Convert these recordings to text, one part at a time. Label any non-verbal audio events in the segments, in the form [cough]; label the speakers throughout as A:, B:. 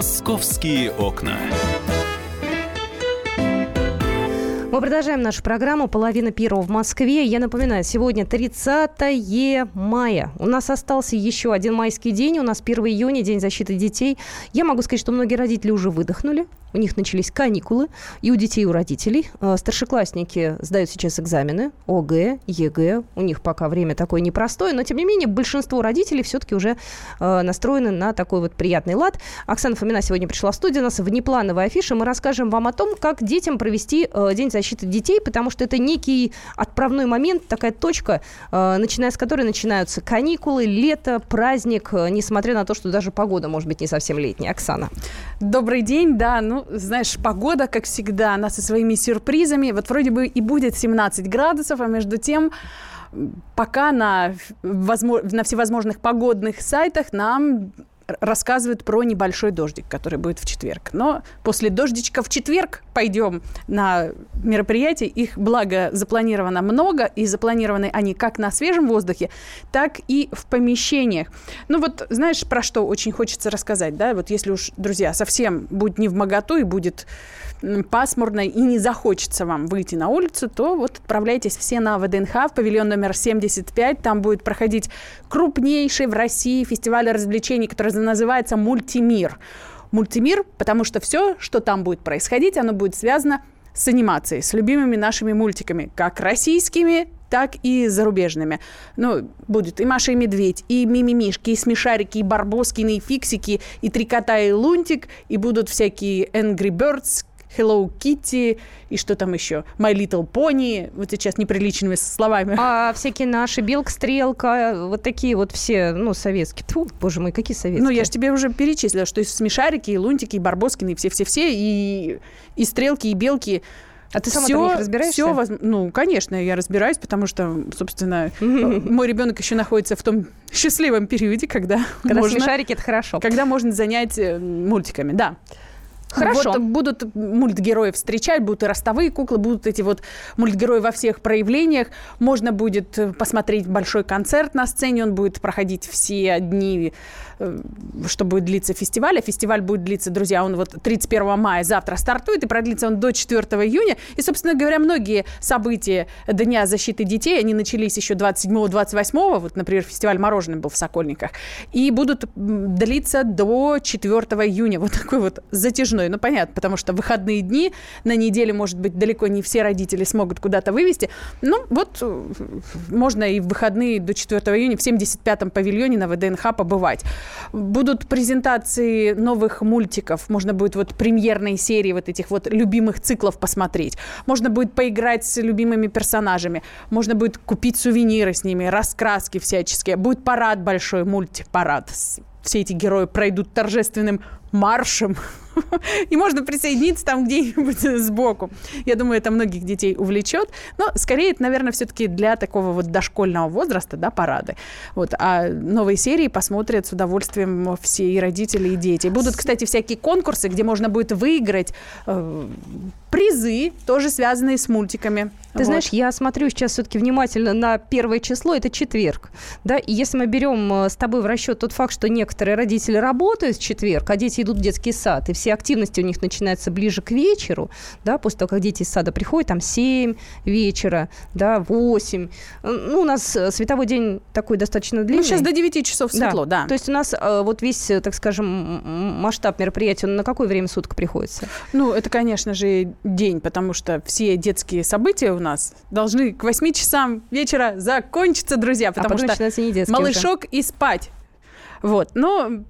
A: Московские окна.
B: Мы продолжаем нашу программу «Половина первого в Москве». Я напоминаю, сегодня 30 мая. У нас остался еще один майский день. У нас 1 июня, День защиты детей. Я могу сказать, что многие родители уже выдохнули. У них начались каникулы. И у детей, и у родителей. Э, старшеклассники сдают сейчас экзамены. ОГЭ, ЕГЭ. У них пока время такое непростое. Но, тем не менее, большинство родителей все-таки уже э, настроены на такой вот приятный лад. Оксана Фомина сегодня пришла в студию. У нас внеплановая афиша. Мы расскажем вам о том, как детям провести э, День защиты детей, потому что это некий отправной момент, такая точка, начиная с которой начинаются каникулы, лето, праздник, несмотря на то, что даже погода может быть не совсем летняя. Оксана.
C: Добрый день, да, ну, знаешь, погода, как всегда, она со своими сюрпризами. Вот вроде бы и будет 17 градусов, а между тем пока на, возможно, на всевозможных погодных сайтах нам рассказывают про небольшой дождик, который будет в четверг. Но после дождичка в четверг пойдем на мероприятие. Их, благо, запланировано много, и запланированы они как на свежем воздухе, так и в помещениях. Ну вот, знаешь, про что очень хочется рассказать, да? Вот если уж, друзья, совсем будет не в моготу и будет пасмурно и не захочется вам выйти на улицу, то вот отправляйтесь все на ВДНХ в павильон номер 75. Там будет проходить крупнейший в России фестиваль развлечений, который называется «Мультимир». Мультимир, потому что все, что там будет происходить, оно будет связано с анимацией, с любимыми нашими мультиками, как российскими, так и зарубежными. Ну, будет и Маша и Медведь, и Мимимишки, и Смешарики, и Барбоскины, и Фиксики, и Три кота, и Лунтик, и будут всякие Angry Birds, Hello Kitty и что там еще? My Little Pony, вот сейчас неприличными словами.
B: А всякие наши, Белка, Стрелка, вот такие вот все, ну, советские. Фу, боже мой, какие советские?
C: Ну, я же тебе уже перечислила, что и смешарики, и лунтики, и барбоскины, и все-все-все, и, и стрелки, и белки.
B: А ты сама все, в них разбираешься?
C: Все, воз... ну, конечно, я разбираюсь, потому что, собственно, [laughs] мой ребенок еще находится в том счастливом периоде, когда,
B: когда можно... смешарики это хорошо.
C: Когда можно занять э, мультиками, да.
B: Хорошо.
C: Вот будут мультгерои встречать, будут и ростовые куклы, будут эти вот мультгерои во всех проявлениях. Можно будет э, посмотреть большой концерт на сцене, он будет проходить все дни, э, что будет длиться фестиваль. А фестиваль будет длиться, друзья, он вот 31 мая завтра стартует, и продлится он до 4 июня. И, собственно говоря, многие события Дня защиты детей, они начались еще 27-28, вот, например, фестиваль мороженое был в Сокольниках, и будут длиться до 4 июня. Вот такой вот затяжной выходной. Ну, понятно, потому что выходные дни на неделе, может быть, далеко не все родители смогут куда-то вывести. Ну, вот э, можно и в выходные до 4 июня в 75-м павильоне на ВДНХ побывать. Будут презентации новых мультиков. Можно будет вот премьерные серии вот этих вот любимых циклов посмотреть. Можно будет поиграть с любимыми персонажами. Можно будет купить сувениры с ними, раскраски всяческие. Будет парад большой, мультипарад все эти герои пройдут торжественным маршем, [laughs] и можно присоединиться там где-нибудь [laughs] сбоку. Я думаю, это многих детей увлечет, но скорее это, наверное, все-таки для такого вот дошкольного возраста, да, парады. Вот, а новые серии посмотрят с удовольствием все и родители, и дети. Будут, кстати, всякие конкурсы, где можно будет выиграть э, призы, тоже связанные с мультиками.
B: Ты вот. знаешь, я смотрю сейчас все-таки внимательно на первое число, это четверг. Да, и если мы берем э, с тобой в расчет тот факт, что некоторые родители работают в четверг, а дети идут в детский сад, и все активности у них начинаются ближе к вечеру, да, после того, как дети из сада приходят, там 7 вечера, да, 8. Ну, у нас э, световой день такой достаточно длинный. Ну,
C: сейчас до 9 часов светло, да.
B: да. То есть у нас э, вот весь, так скажем, масштаб мероприятия, он на какое время суток приходится?
C: Ну, это, конечно же, день, потому что все детские события у нас должны к 8 часам вечера закончиться, друзья, потому а что малышок уже. и спать. Вот. Но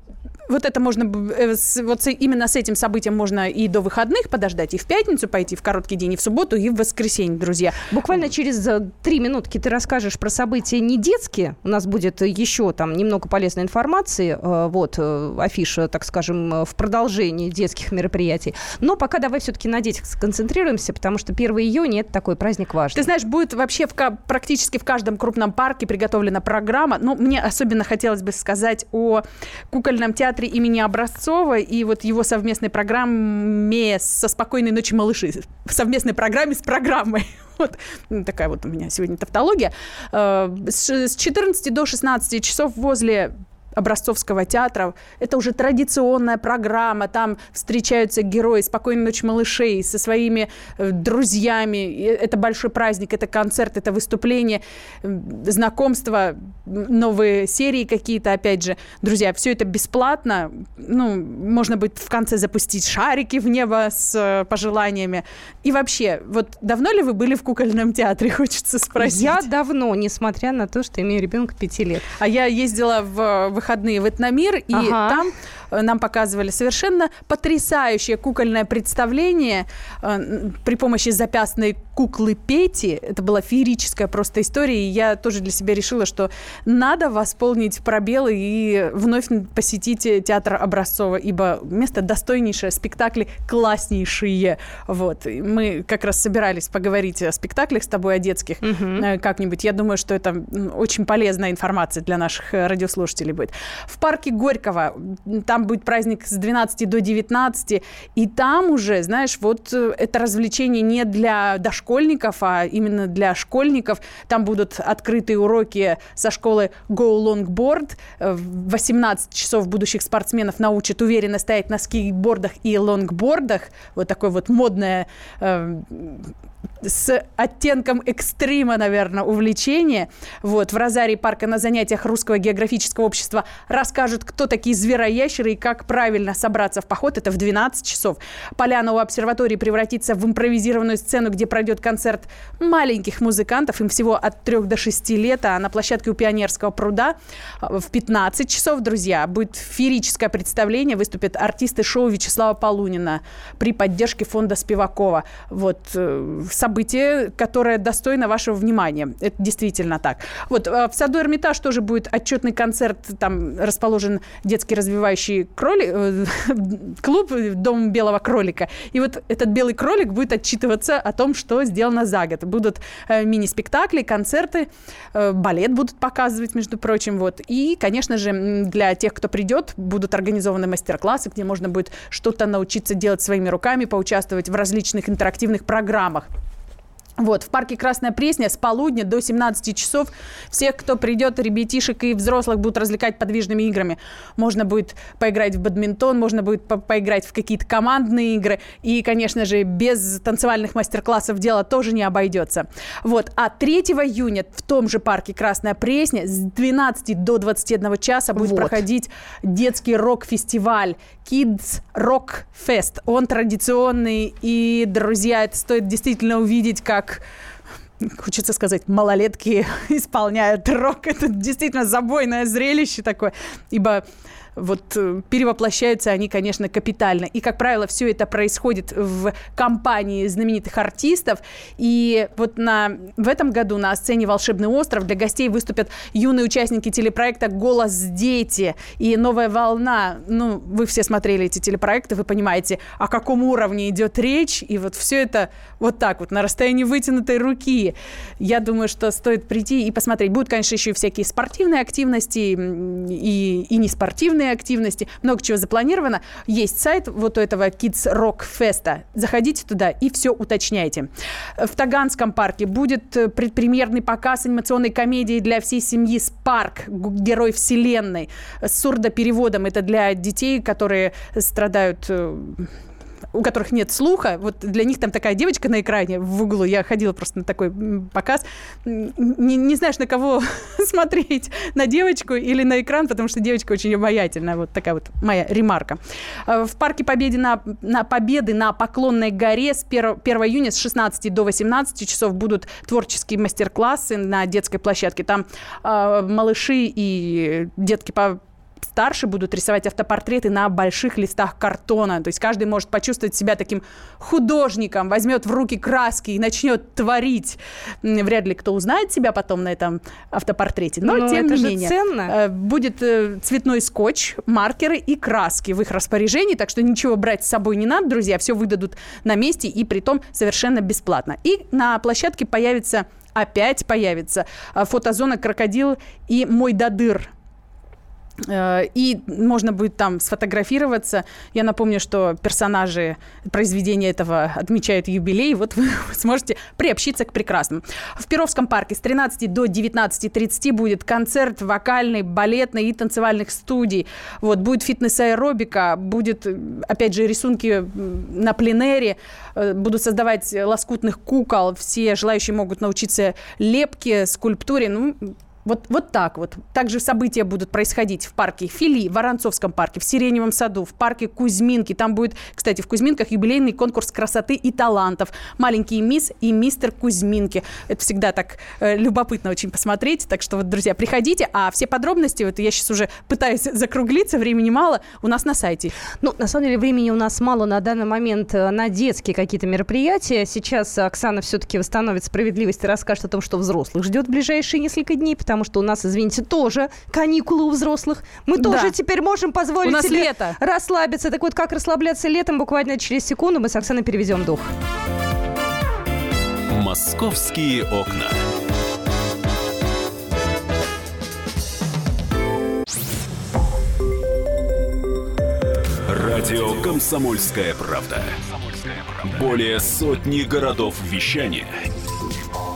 C: вот это можно, э, вот именно с этим событием можно и до выходных подождать, и в пятницу пойти, в короткий день, и в субботу, и в воскресенье, друзья.
B: Буквально через э, три минутки ты расскажешь про события не детские. У нас будет еще там немного полезной информации, э, вот, афиша, так скажем, в продолжении детских мероприятий. Но пока давай все-таки на детях сконцентрируемся, потому что 1 июня – это такой праздник важный.
C: Ты знаешь, будет вообще в, практически в каждом крупном парке приготовлена программа. Но мне особенно хотелось бы сказать о кукольном театре театре имени Образцова и вот его совместной программе со «Спокойной ночи, малыши». В совместной программе с программой. [laughs] Вот такая вот у меня сегодня тавтология. Э, с 14 до 16 часов возле Образцовского театра. Это уже традиционная программа. Там встречаются герои «Спокойной ночи, малышей» со своими э, друзьями. Это большой праздник, это концерт, это выступление, знакомства, новые серии какие-то, опять же. Друзья, все это бесплатно. Ну, можно будет в конце запустить шарики в небо с э, пожеланиями. И вообще, вот давно ли вы были в кукольном театре, [laughs] хочется спросить?
B: Я давно, несмотря на то, что имею ребенка пяти лет.
C: А я ездила в выходные в Этномир, и ага. там нам показывали совершенно потрясающее кукольное представление э, при помощи запястной куклы Пети. Это была феерическая просто история, и я тоже для себя решила, что надо восполнить пробелы и вновь посетить театр Образцова, ибо место достойнейшее, спектакли класснейшие. Вот. Мы как раз собирались поговорить о спектаклях с тобой, о детских угу. как-нибудь. Я думаю, что это очень полезная информация для наших радиослушателей будет. В парке Горького там там будет праздник с 12 до 19, и там уже, знаешь, вот э, это развлечение не для дошкольников, а именно для школьников. Там будут открытые уроки со школы Go Longboard. В 18 часов будущих спортсменов научат уверенно стоять на скейтбордах и лонгбордах. Вот такое вот модное э, с оттенком экстрима, наверное, увлечение. Вот, в Розарии парка на занятиях Русского географического общества расскажут, кто такие звероящеры и как правильно собраться в поход. Это в 12 часов. Поляна у обсерватории превратится в импровизированную сцену, где пройдет концерт маленьких музыкантов. Им всего от 3 до 6 лет. А на площадке у Пионерского пруда в 15 часов, друзья, будет феерическое представление. Выступят артисты шоу Вячеслава Полунина при поддержке фонда Спивакова. Вот, э, событие, которое достойно вашего внимания. Это действительно так. Вот э, в саду Эрмитаж тоже будет отчетный концерт. Там расположен детский развивающий кролик, э, [laughs] клуб Дом белого кролика. И вот этот белый кролик будет отчитываться о том, что сделано за год. Будут э, мини-спектакли, концерты, балет будут показывать, между прочим. Вот. И, конечно же, для тех, кто придет, будут организованы мастер-классы, где можно будет что-то научиться делать своими руками, поучаствовать в различных интерактивных программах. Вот, в парке Красная Пресня с полудня до 17 часов всех, кто придет, ребятишек и взрослых будут развлекать подвижными играми. Можно будет поиграть в бадминтон, можно будет по поиграть в какие-то командные игры. И, конечно же, без танцевальных мастер-классов дело тоже не обойдется. Вот, а 3 июня в том же парке Красная Пресня с 12 до 21 часа будет вот. проходить детский рок-фестиваль Kids Rock Fest. Он традиционный, и, друзья, это стоит действительно увидеть, как хочется сказать, малолетки [laughs] исполняют рок. Это действительно забойное зрелище такое, ибо вот э, перевоплощаются они, конечно, капитально. И, как правило, все это происходит в компании знаменитых артистов. И вот на, в этом году на сцене «Волшебный остров» для гостей выступят юные участники телепроекта «Голос дети» и «Новая волна». Ну, вы все смотрели эти телепроекты, вы понимаете, о каком уровне идет речь. И вот все это вот так вот, на расстоянии вытянутой руки. Я думаю, что стоит прийти и посмотреть. Будут, конечно, еще и всякие спортивные активности и, и неспортивные активности, много чего запланировано. Есть сайт вот у этого Kids Rock Fest. Заходите туда и все уточняйте. В Таганском парке будет э, предпремьерный показ анимационной комедии для всей семьи «Спарк. Герой вселенной» с сурдопереводом. Это для детей, которые страдают э, у которых нет слуха, вот для них там такая девочка на экране в углу, я ходила просто на такой показ, не, не знаешь, на кого [laughs] смотреть, на девочку или на экран, потому что девочка очень обаятельная, вот такая вот моя ремарка. А, в парке Победы на, на Победы на Поклонной горе с 1, 1 июня с 16 до 18 часов будут творческие мастер-классы на детской площадке. Там э, малыши и детки по старше будут рисовать автопортреты на больших листах картона. То есть каждый может почувствовать себя таким художником, возьмет в руки краски и начнет творить. Вряд ли кто узнает себя потом на этом автопортрете. Но, Но тем не менее, ценно. Э, будет э, цветной скотч, маркеры и краски в их распоряжении, так что ничего брать с собой не надо, друзья, все выдадут на месте и при том совершенно бесплатно. И на площадке появится опять появится э, фотозона «Крокодил» и «Мой дадыр». Э, и можно будет там сфотографироваться. Я напомню, что персонажи произведения этого отмечают юбилей. Вот вы [laughs] сможете приобщиться к прекрасному. В Перовском парке с 13 до 19.30 будет концерт вокальной, балетной и танцевальных студий. Вот, будет фитнес-аэробика, будет, опять же, рисунки на пленэре, э, будут создавать лоскутных кукол. Все желающие могут научиться лепке, скульптуре. Ну, вот, вот так вот. Также события будут происходить в парке Фили, в Воронцовском парке, в Сиреневом саду, в парке Кузьминки. Там будет, кстати, в Кузьминках юбилейный конкурс красоты и талантов. Маленький мисс и мистер Кузьминки. Это всегда так э, любопытно очень посмотреть. Так что вот, друзья, приходите. А все подробности, вот я сейчас уже пытаюсь [laughs] закруглиться, времени мало, у нас на сайте.
B: Ну, на самом деле, времени у нас мало на данный момент э, на детские какие-то мероприятия. Сейчас Оксана все-таки восстановит справедливость и расскажет о том, что взрослых ждет в ближайшие несколько дней, потому что у нас, извините, тоже каникулы у взрослых. Мы да. тоже теперь можем позволить
C: у нас
B: себе
C: лето.
B: расслабиться. Так вот, как расслабляться летом, буквально через секунду мы с Оксаной перевезем дух.
A: Московские окна. Радио «Комсомольская правда». Более сотни городов вещания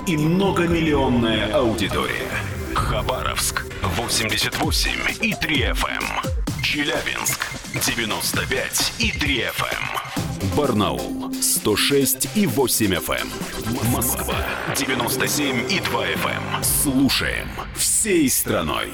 A: и многомиллионная аудитория. Хабаровск 88 и 3 FM. Эм. Челябинск 95 и 3 FM. Эм. Барнаул 106 и 8 FM. Эм. Москва 97 и 2 FM. Слушаем всей страной.